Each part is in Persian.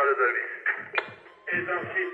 آماده 4020 اعزام شید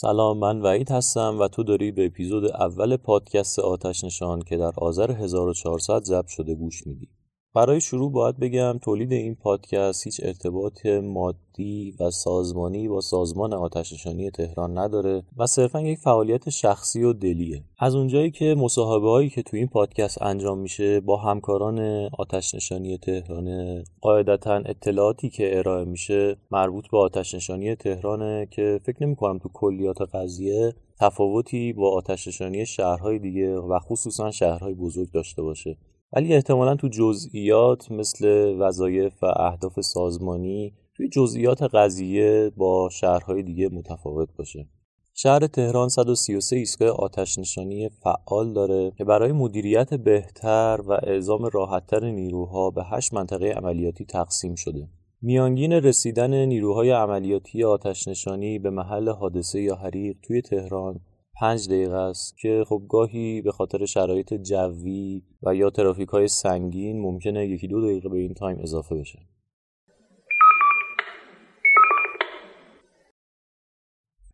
سلام من وحید هستم و تو داری به اپیزود اول پادکست آتش نشان که در آذر 1400 ضبط شده گوش میدی. برای شروع باید بگم تولید این پادکست هیچ ارتباط مادی و سازمانی با سازمان آتشنشانی تهران نداره و صرفا یک فعالیت شخصی و دلیه. از اونجایی که مصاحبه هایی که تو این پادکست انجام میشه با همکاران آتشنشانی تهران قاعدتا اطلاعاتی که ارائه میشه مربوط به آتشنشانی تهرانه که فکر نمی کنم تو کلیات قضیه تفاوتی با آتشنشانی شهرهای دیگه و خصوصا شهرهای بزرگ داشته باشه. ولی احتمالا تو جزئیات مثل وظایف و اهداف سازمانی توی جزئیات قضیه با شهرهای دیگه متفاوت باشه شهر تهران 133 ایستگاه آتش نشانی فعال داره که برای مدیریت بهتر و اعزام راحتتر نیروها به 8 منطقه عملیاتی تقسیم شده. میانگین رسیدن نیروهای عملیاتی آتش نشانی به محل حادثه یا حریق توی تهران پنج دقیقه است که خب گاهی به خاطر شرایط جوی و یا ترافیک های سنگین ممکنه یکی دو دقیقه به این تایم اضافه بشه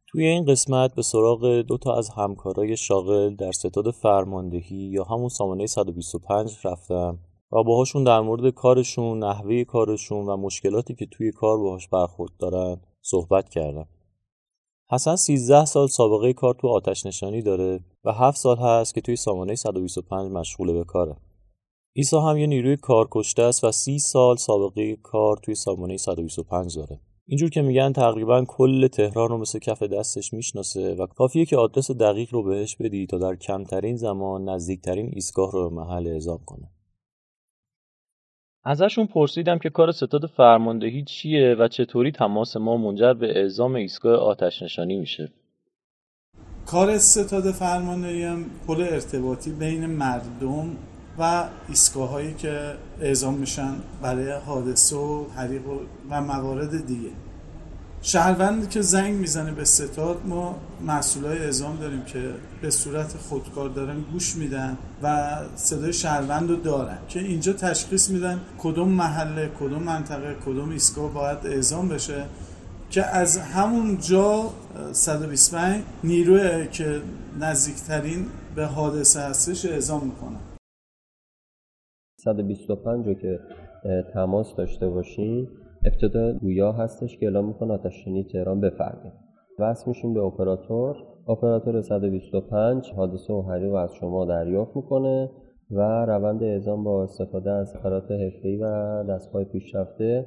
توی این قسمت به سراغ دو تا از همکارای شاغل در ستاد فرماندهی یا همون سامانه 125 رفتم و باهاشون در مورد کارشون، نحوه کارشون و مشکلاتی که توی کار باهاش برخورد دارن صحبت کردم. حسن 13 سال سابقه کار تو آتش نشانی داره و 7 سال هست که توی سامانه 125 مشغول به کاره. ایسا هم یه نیروی کار کشته است و 30 سال سابقه کار توی سامانه 125 داره. اینجور که میگن تقریبا کل تهران رو مثل کف دستش می‌شناسه و کافیه که آدرس دقیق رو بهش بدی تا در کمترین زمان نزدیکترین ایستگاه رو به محل اعزام کنه. ازشون پرسیدم که کار ستاد فرماندهی چیه و چطوری تماس ما منجر به اعزام ایستگاه آتش نشانی میشه. کار ستاد فرماندهی هم پل ارتباطی بین مردم و ایستگاه هایی که اعزام میشن برای حادثه و حریق و موارد دیگه. شهروند که زنگ می‌زنه به ستاد ما های اعزام داریم که به صورت خودکار دارن گوش میدن و صدای شهروند رو دارن که اینجا تشخیص میدن کدوم محله کدوم منطقه کدوم ایستگاه باید اعزام بشه که از همون جا 125 نیروی که نزدیکترین به حادثه هستش اعزام می‌کنن 125 رو که تماس داشته باشیم ابتدا گویا هستش که اعلام می‌کنه آتشنشانی تهران بفرمایید. وصل میشیم به اپراتور. اپراتور 125 حادثه و حریق از شما دریافت می‌کنه و روند اعزام با استفاده از اپرات حرفه‌ای و دستگاه پیشرفته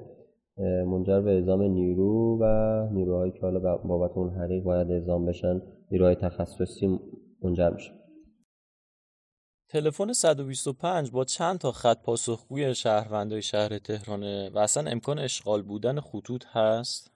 منجر به اعزام نیرو و نیروهایی که حالا بابت اون حریق باید اعزام بشن نیروهای تخصصی منجر میشه. تلفن 125 با چند تا خط پاسخگوی شهروندای شهر تهرانه و اصلا امکان اشغال بودن خطوط هست؟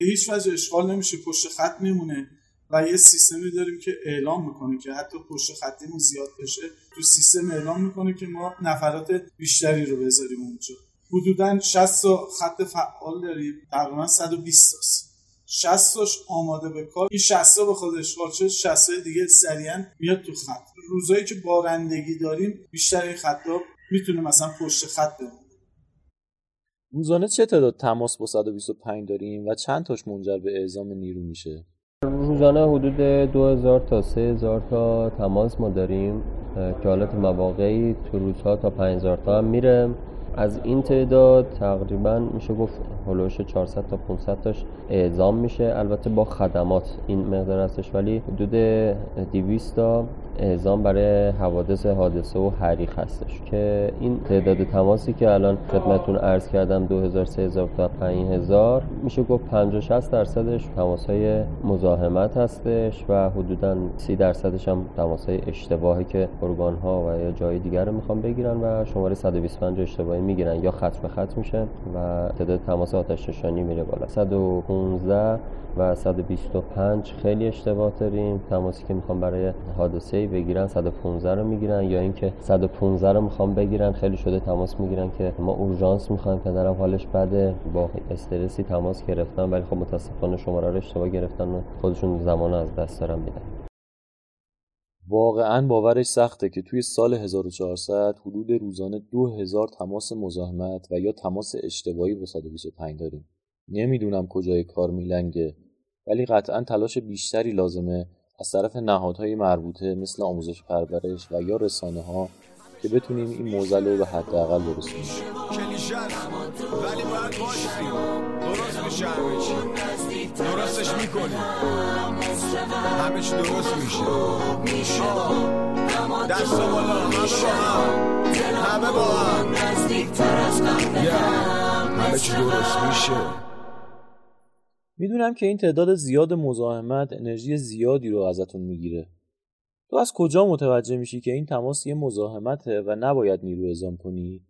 هیچ وجه اشغال نمیشه پشت خط میمونه و یه سیستمی داریم که اعلام می‌کنه که حتی پشت خطیمون زیاد بشه تو سیستم اعلام می‌کنه که ما نفرات بیشتری رو بذاریم اونجا. حدودا 60 خط فعال داریم تقریبا 120 تاست. 60 تاش آماده به کار. این 60 به خود اشغال شد. 60 دیگه سریعا میاد تو خط. روزایی که بارندگی داریم بیشتر این خطا می‌تونه مثلا پشت خط بمونه. روزانه چه تعداد تماس با 125 داریم و چند تاش منجر به اعزام نیرو میشه؟ روزانه حدود 2000 تا 3000 تا تماس ما داریم که حالت مواقعی تو روزها تا 5000 تا هم میره. از این تعداد تقریبا میشه گفت هلوش 400 تا 500 تاش اعزام میشه. البته با خدمات این مقدار هستش ولی حدود 200 تا اعزام برای حوادث حادثه و حریق هستش که این تعداد تماسی که الان خدمتون عرض کردم 2000 3000 تا 5000 میشه گفت 50 60 درصدش تماس های مزاحمت هستش و حدودا 30 درصدش هم تماس های اشتباهی که ارگان ها و یا جای دیگر رو می‌خوان بگیرن و شماره 125 اشتباهی می‌گیرن. یا خط به خط میشه و تعداد تماس آتش نشانی میره بالا. 115 و 125 خیلی اشتباه داریم تماسی که می‌خوام برای حادثه بگیرن 115 رو می‌گیرن یا اینکه 115 رو می‌خوام بگیرن خیلی شده تماس می‌گیرن که ما اورژانس می‌خوایم پدرم حالش بده. با استرسی تماس گرفتن ولی خب متاسفانه شماره رو اشتباه گرفتن و خودشون زمان از دست دارن میدن. واقعا باورش سخته که توی سال 1400 حدود روزانه 2000 تماس مزاحمت و یا تماس اشتباهی با 125 داریم. نمی‌دونم کجای کار میلنگه ولی قطعا تلاش بیشتری لازمه از طرف نهادهای مربوطه مثل آموزش پرورش و یا رسانه ها که بتونیم این موزل رو به حداقل برسونیم ولی باید درست میشه همه چی درستش می‌کنیم همه چی درست میشه دست بالا همه با هم همه با هم همه چی درست میشه. می‌دونم که این تعداد زیاد مزاحمت انرژی زیادی رو ازتون می‌گیره. تو از کجا متوجه میشی که این تماس یه مزاحمته و نباید نیرو اعزام کنی؟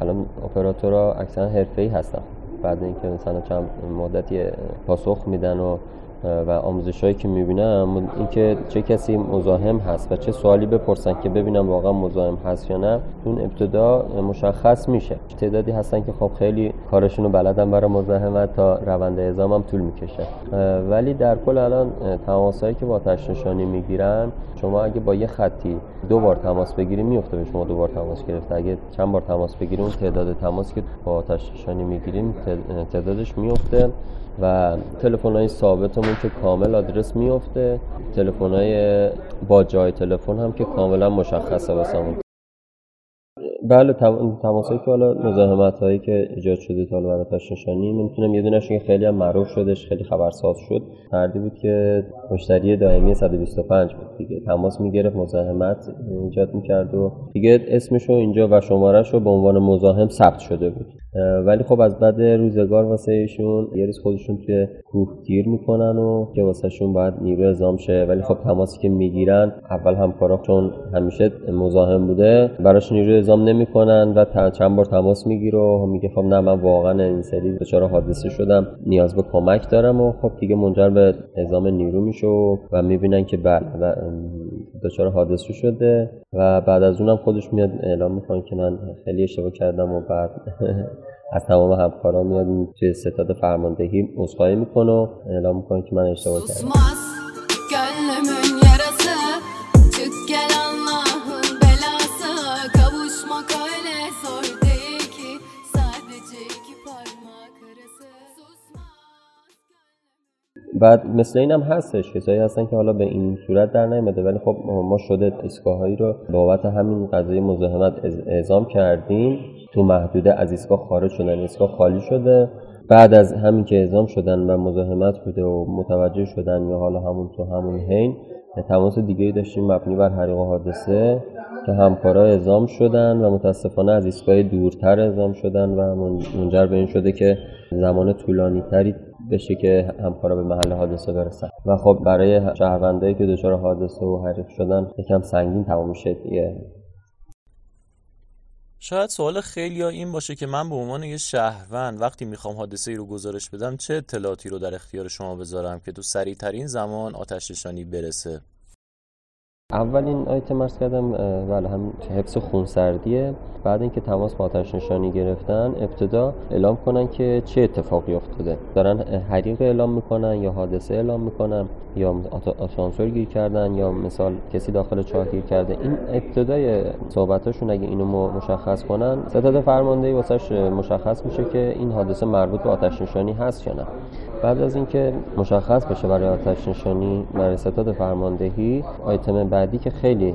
الان اپراتورها اکثرا حرفه‌ای هستن. بعد اینکه مثلا چند مدتی پاسخ میدن و و آموزش هایی که می‌بینم اینکه چه کسی مزاحم هست و چه سوالی بپرسن که ببینم واقعا مزاحم هست یا نه اون ابتدا مشخص میشه. تعدادی هستن که خب خیلی کارشون رو بلدن برای مزاحمت تا روند اعزام هم طول می‌کشه. ولی در کل الان تماس هایی که با آتش نشانی می‌گیرن شما اگه با یه خطی دو بار تماس بگیری میفته به شما دو بار تماس گرفته. اگه چند بار تماس بگیری اون تعداد تماس که با آتش نشانی می‌گیریم تعدادش میفته و تلفن های ثابتمون که کامل آدرس میفته تلفن های با جای تلفن هم که کاملا مشخصه واسمون. بله تماس که حالا مزاحمت هایی که ایجاد شده تا برای آتش نشانی نمی‌تونم یه دونش که خیلی هم معروف شدش خیلی خبرساز شد. فردی بود که مشتری دائمی 125 بود دیگه. تماس می‌گرفت مزاحمت ایجاد می‌کرد و دیگه اسمشو اینجا و شمارش رو به عنوان مزاحم ثبت شده بود. ولی خب از بعد روزگار واسه ایشون یه روز خودشون توی کوه گیر می‌کنن و که واسه شون باید نیرو اعزام شه. ولی خب تماسی که می‌گیرن اول همکارا چون همیشه مزاحم بوده براش نیرو اعزام نمی‌کنن و چند بار تماس می‌گیره و میگه خب نه من واقعا این سری دچار حادثه شدم نیاز به کمک دارم و خب دیگه منجر به اعزام نیرو میشه و می‌بینن که بله دچار حادثه شده و بعد از اونم خودش میاد اعلام می‌کنه که من خیلی اشتباه کردم و بعد از تمام همکاران میاد توی ستاد فرماندهی عذرخواهی می‌کنه و اعلام می‌کنه که من اشتباه کردم. بعد مثل اینم هستش کسایی هستن که حالا به این صورت در نیامده ولی خب ما شده ایستگاههایی رو بابت همین قضیه مزاحمت اعزام کردیم. تو محدوده از ایستگاه خارج شدن ایستگاه خالی شده. بعد از همین که اعزام شدن و مزاحمت بوده و متوجه شدن یا حالا همون تو همون حین تماس دیگه داشتیم مبنی بر حریق حادثه که همکارا اعزام شدن و متاسفانه از ایستگاه دورتر اعزام شدن و منجر به این شده که زمان طولانی تری بشه که همکارا به محل حادثه برسن. و خب برای شهروندایی که دچار حادثه و حریق شدن یکم سنگین تمام میشه دیگه. شاید سوال خیلی ها این باشه که من به عنوان یه شهروند وقتی می‌خوام حادثه ای رو گزارش بدم چه اطلاعاتی رو در اختیار شما بذارم که تو سریع ترین زمان آتش نشانی برسه؟ اولین آیتم ارز کردم بله هم حفظ خونسردیه. بعد اینکه تماس با آتش نشانی گرفتن ابتدا اعلام کنن که چه اتفاقی افتاده. دارن حریق اعلام می‌کنن یا حادثه اعلام می‌کنن یا آسانسور گیر کردن یا مثال کسی داخل چاه گیر کرده. این ابتدای صحبتاشون اگه اینو مشخص کنن ستاد فرماندهی واسش مشخص میشه که این حادثه مربوط به آتش نشانی هست یا نه. بعد از اینکه مشخص بشه برای آتش نشانی برای ستاد فرماندهی آیتم بعدی که خیلی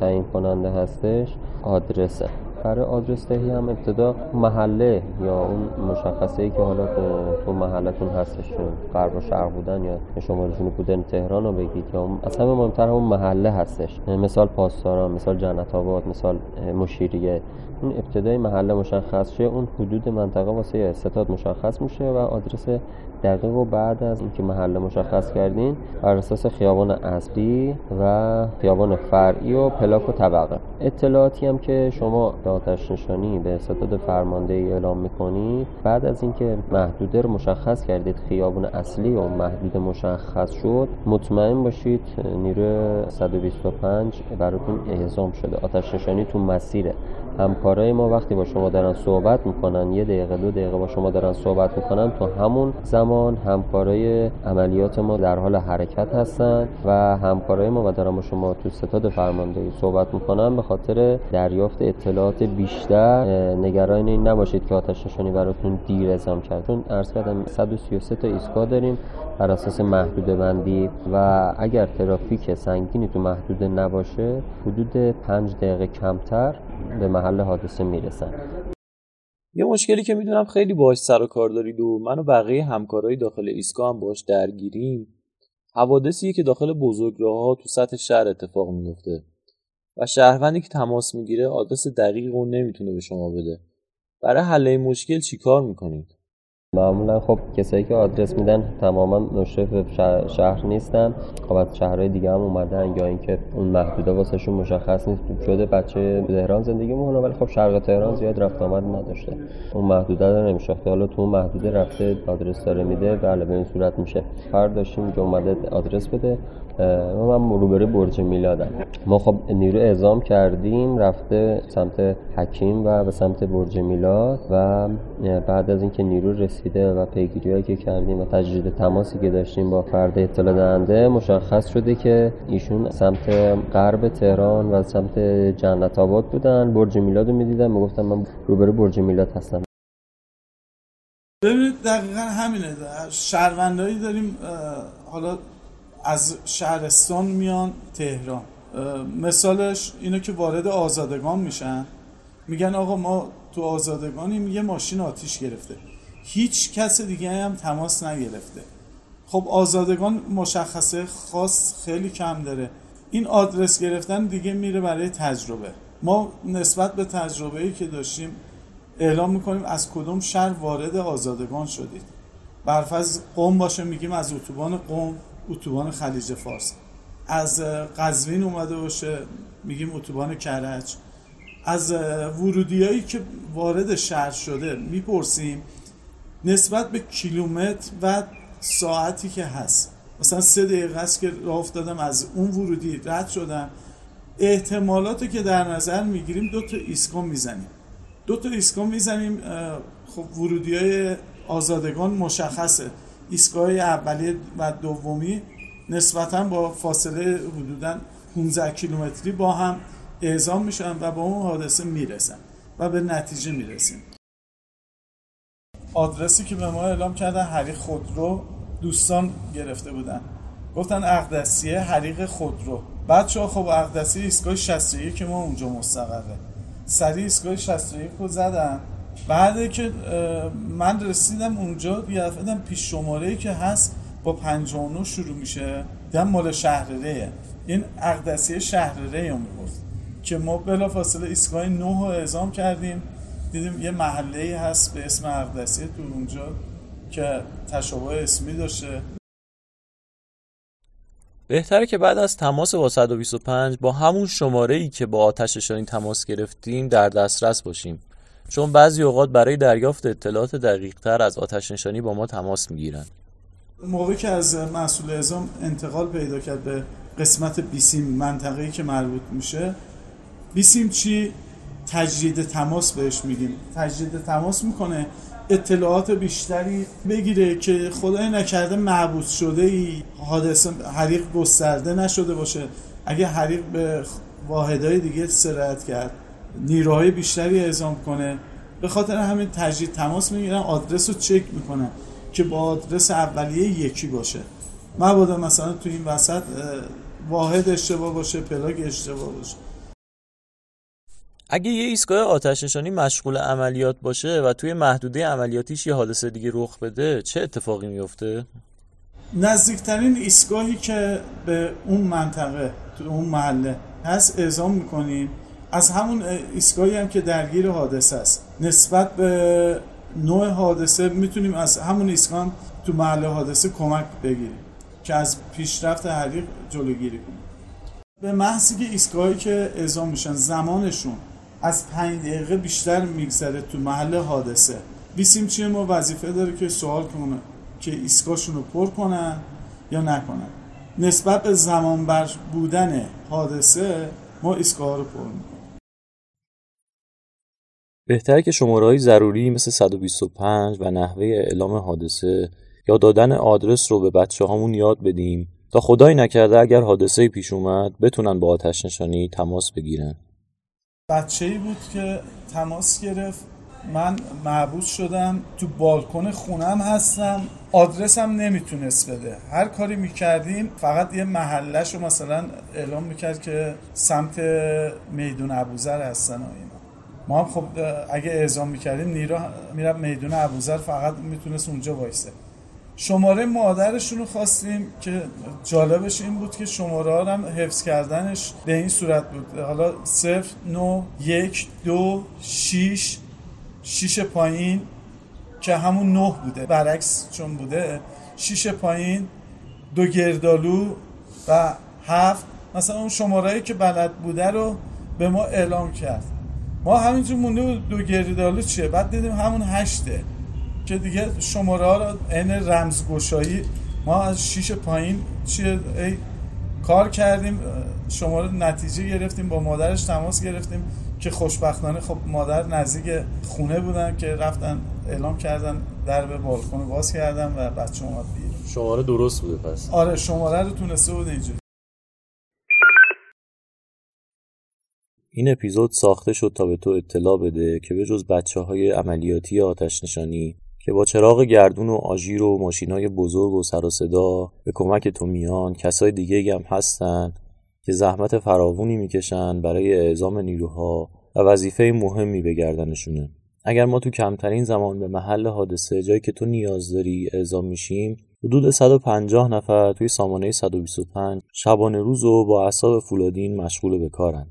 تعیین کننده هستش آدرسه. برای آدرس دهی هم ابتدا محله یا اون مشخصه ای که حالا تو محلتون هستش غرب و شرق بودن یا شمالشون بودن تهران رو بگید یا از همه مهمتر همون محله هستش. مثال پاسداران مثال جنت آباد مثال مشیریه اون ابتدای محله مشخص شه اون حدود منطقه واسه ستاد مشخص میشه و آدرس دقیق و بعد از اینکه محله مشخص کردین بر اساس خیابان اصلی و خیابان فرعی و پلاک و طبقه. اطلاعاتی هم که شما که آتش نشانی به ستاد فرمانده اعلام می‌کنید بعد از اینکه محدوده رو مشخص کردید خیابون اصلی اون محدود مشخص شد مطمئن باشید نیروی 125 براتون اعزام شده. آتش نشانی تو مسیره همکارای ما وقتی با شما دارن صحبت می‌کنن یه دقیقه دو دقیقه با شما دارن صحبت می‌کنن تو همون زمان همکارای عملیات ما در حال حرکت هستن و همکارای ما و دارن با شما تو ستاد فرماندهی صحبت می‌کنن به خاطر دریافت اطلاعات بیشتر. نگران این نباشید که آتش نشانی براتون دیر اعزام کرد. چون عرض کردم 133 تا ایستگاه داریم. بر اساس محدوده بندی و اگر ترافیک سنگینی تو محدوده نباشه حدود 5 دقیقه کمتر به محل حادثه می‌رسن. یه مشکلی که می‌دونم خیلی باهاش سر و کار دارید و من و بقیه همکارای داخل ایستگاه هم باهاش درگیریم. حوادثیه که داخل بزرگراه‌ها تو سطح شهر اتفاق میفته و شهروندی که تماس می‌گیره آدرس دقیق اون نمی‌تونه به شما بده. برای حل این مشکل چیکار می‌کنید؟ معمولا خب کسایی که آدرس میدن تماما مشرف شهر نیستن. خب از شهرهای دیگه هم اومدن یا اینکه اون محدوده واسهشون مشخص نیست. شده بچه تهران زندگی می‌کنه ولی خب شرق تهران زیاد رفت آمد نداشته. اون محدوده رو نمیشناخته حالا تو اون محدوده رفته آدرس داره میده بله به این صورت میشه. فرد داشتیم که اومده آدرس بده. من روبروی برج میلادم ما خب نیرو اعزام کردیم رفته سمت حکیم و به سمت برج میلاد و بعد از اینکه نیرو رسیده و پیگیری که کردیم و تجدید تماسی که داشتیم با فرد اطلاع دهنده مشخص شده که ایشون سمت غرب تهران و سمت جنت آباد بودن. برج میلاد رو می‌دیدم می‌گفتم من روبروی برج میلاد هستم. ببینید دقیقا همینه. شهروندهایی داریم حالا از شهرستان میان تهران. مثالش اینو که وارد آزادگان میشن. میگن آقا ما تو آزادگانیم یه ماشین آتیش گرفته. هیچ کس دیگه هم تماس نگرفته. خب آزادگان مشخصه خاص خیلی کم داره. این آدرس گرفتن دیگه میره برای تجربه. ما نسبت به تجربه ای که داشتیم اعلام می‌کنیم از کدوم شهر وارد آزادگان شدید. برفض قوم باشه میگیم از اتوبان قوم اتوبان خلیج فارس. از قزوین اومده باشه میگیم اتوبان کرج. از ورودیایی که وارد شهر شده می‌پرسیم نسبت به کیلومتر و ساعتی که هست. مثلا سه دقیقه است که راه افتادم از اون ورودی رد شدم. احتمالاتی که در نظر می‌گیریم دو تا ایستگاه می‌زنیم. دو تا ایستگاه می‌زنیم خب ورودی های آزادگان مشخصه. ایستگاه اولیه و دومی نسبتا با فاصله حدودا 15 کیلومتری با هم اعزام میشن و به اون حادثه می‌رسن و به نتیجه می‌رسیم. آدرسی که به ما اعلام کردن حریق خودرو دوستان گرفته بودن. گفتن اقدسیه حریق خودرو. بچه ها خب اقدسی ایستگاه 61 که ما اونجا مستقره. سریع ایستگاه 61 رو زدن. بعد که من رسیدم اونجا بیافدم پیش شماره که هست با 59 شروع میشه. دیدم مال شهرره این اقدسیه شهرره هم بود که ما بلا فاصله ایستگاه 9 رو اعزام کردیم. دیدیم یه محله هست به اسم اقدسیه تو اونجا که تشابه اسمی داشته. بهتره که بعد از تماس با 125 با همون شماره ای که با آتش نشانی تماس گرفتیم در دسترس باشیم. چون بعضی اوقات برای دریافت اطلاعات دقیق تر از آتش نشانی با ما تماس می‌گیرن. موقعی که از مسئول اعزام انتقال پیدا کرد به قسمت بیسیم منطقه‌ای که مربوط میشه. بیسیم چی؟ تجدید تماس بهش میگیم. تجدید تماس می‌کنه اطلاعات بیشتری بگیره که خدای نکرده محبوس شده ای حادثه حریق گسترده نشده باشه. اگه حریق به واحدهای دیگه سرایت کرد نیروهای بیشتری اعزام کنه. به خاطر همین تجدید تماس می‌گیرن آدرس رو چک می‌کنن که با آدرس اولیه یکی باشه. مبادا مثلا تو این وسط واحد اشتباه باشه پلاگ اشتباه باشه. اگه یه ایستگاه آتش نشانی مشغول عملیات باشه و توی محدوده عملیاتیش یه حادثه دیگه رخ بده چه اتفاقی میفته؟ نزدیکترین ایستگاهی که به اون منطقه تو اون محله هست اعزام می‌کنیم از همون ایستگاهی هم که درگیر حادثه است نسبت به نوع حادثه می‌تونیم از همون ایستگاه تو محل حادثه کمک بگیریم که از پیشرفت حریق جلوگیری کنیم به محضی که ایستگاهی که اعزام میشن زمانشون از پنج دقیقه بیشتر میگذره تو محل حادثه. بیسیم چیه ما؟ وظیفه داره که سوال کنه که ایستگاهشون رو پر کنن یا نکنن. نسبت به زمان بر بودن حادثه ما ایستگاه رو پر می‌کنیم. بهتره که شماره ضروری مثل 125 و نحوه اعلام حادثه یا دادن آدرس رو به بچه هامون یاد بدیم تا خدایی نکرده اگر حادثه پیش اومد بتونن با آتش نشانی تماس بگیرن. بچه ای بود که تماس گرفت. من معبود شدم. تو بالکن خونم هستم. آدرسم نمی‌تونست بده. هر کاری می‌کردیم فقط یه محلش رو مثلا اعلام می‌کرد که سمت میدون ابوذر هستن و اینا. ما هم خب اگه اعزام می‌کردیم نیرو میرم میدون ابوذر فقط می‌تونست اونجا وایسه. شماره مادرشون رو خواستیم که جالبش این بود که شماره ها هم حفظ کردنش به این صورت بود. حالا صفر نو یک دو شیش شیش پایین که همون نه بوده برعکس چون بوده. شیش پایین دو گردالو و هفت. مثلا اون شماره که بلد بوده رو به ما اعلام کرد. ما همینجور مونده دو گردالو چیه؟ بعد دیدیم همون هشته. که دیگه شماره ها رو این رمزگشایی ما از شیش پایین چیه؟ ای کار کردیم شماره نتیجه گرفتیم با مادرش تماس گرفتیم که خوشبختانه خب مادر نزدیک خونه بودن که رفتن اعلام کردن در به بالکن باز کردن و بچه اومد بیرون. شماره درست بوده پس. آره شماره رو تونسته بود اینجوری این اپیزود ساخته شد تا به تو اطلاع بده که به جز بچه های عملیاتی آتش نشانی که با چراغ گردون و آژیر و ماشینای بزرگ و سر و صدا به کمک تو میان کسای دیگه هم هستن که زحمت فراوونی می‌کشن برای اعزام نیروها و وظیفه مهمی به گردنشونه. اگر ما تو کمترین زمان به محل حادثه جایی که تو نیاز داری اعزام میشیم حدود 150 نفر توی سامانه 125 شبانه روز و با اعصاب فولادین مشغول به کارن.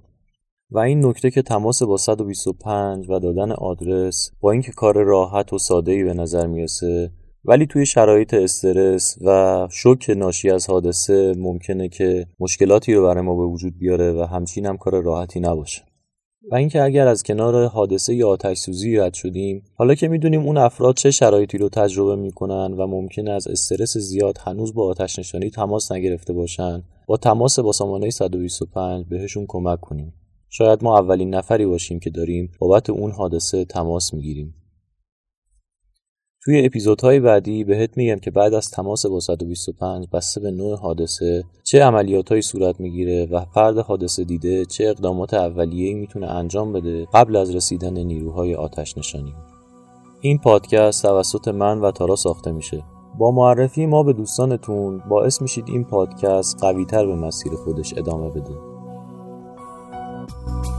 و این نکته که تماس با 125 و دادن آدرس با اینکه کار راحت و ساده به نظر می‌رسه ولی توی شرایط استرس و شوک ناشی از حادثه ممکنه که مشکلاتی رو برای ما به وجود بیاره و همچین هم کار راحتی نباشه. و اینکه اگر از کنار حادثه یا آتش سوزی رد شدیم حالا که می‌دونیم اون افراد چه شرایطی رو تجربه می‌کنن و ممکنه از استرس زیاد هنوز با آتش نشانی تماس نگرفته باشن با تماس با سامانه 125 بهشون کمک کنیم. شاید ما اولین نفری باشیم که داریم بابت اون حادثه تماس می‌گیریم. توی اپیزودهای بعدی بهت میگم که بعد از تماس با 125 بسته به نوع حادثه چه عملیاتهایی صورت می‌گیره و فرد حادثه دیده چه اقدامات اولیه‌ای می‌تونه انجام بده قبل از رسیدن نیروهای آتش نشانی. این پادکست توسط من و تارا ساخته میشه. با معرفی ما به دوستانتون باعث میشید این پادکست قویتر به مسیر خودش ادامه بده. Thank you.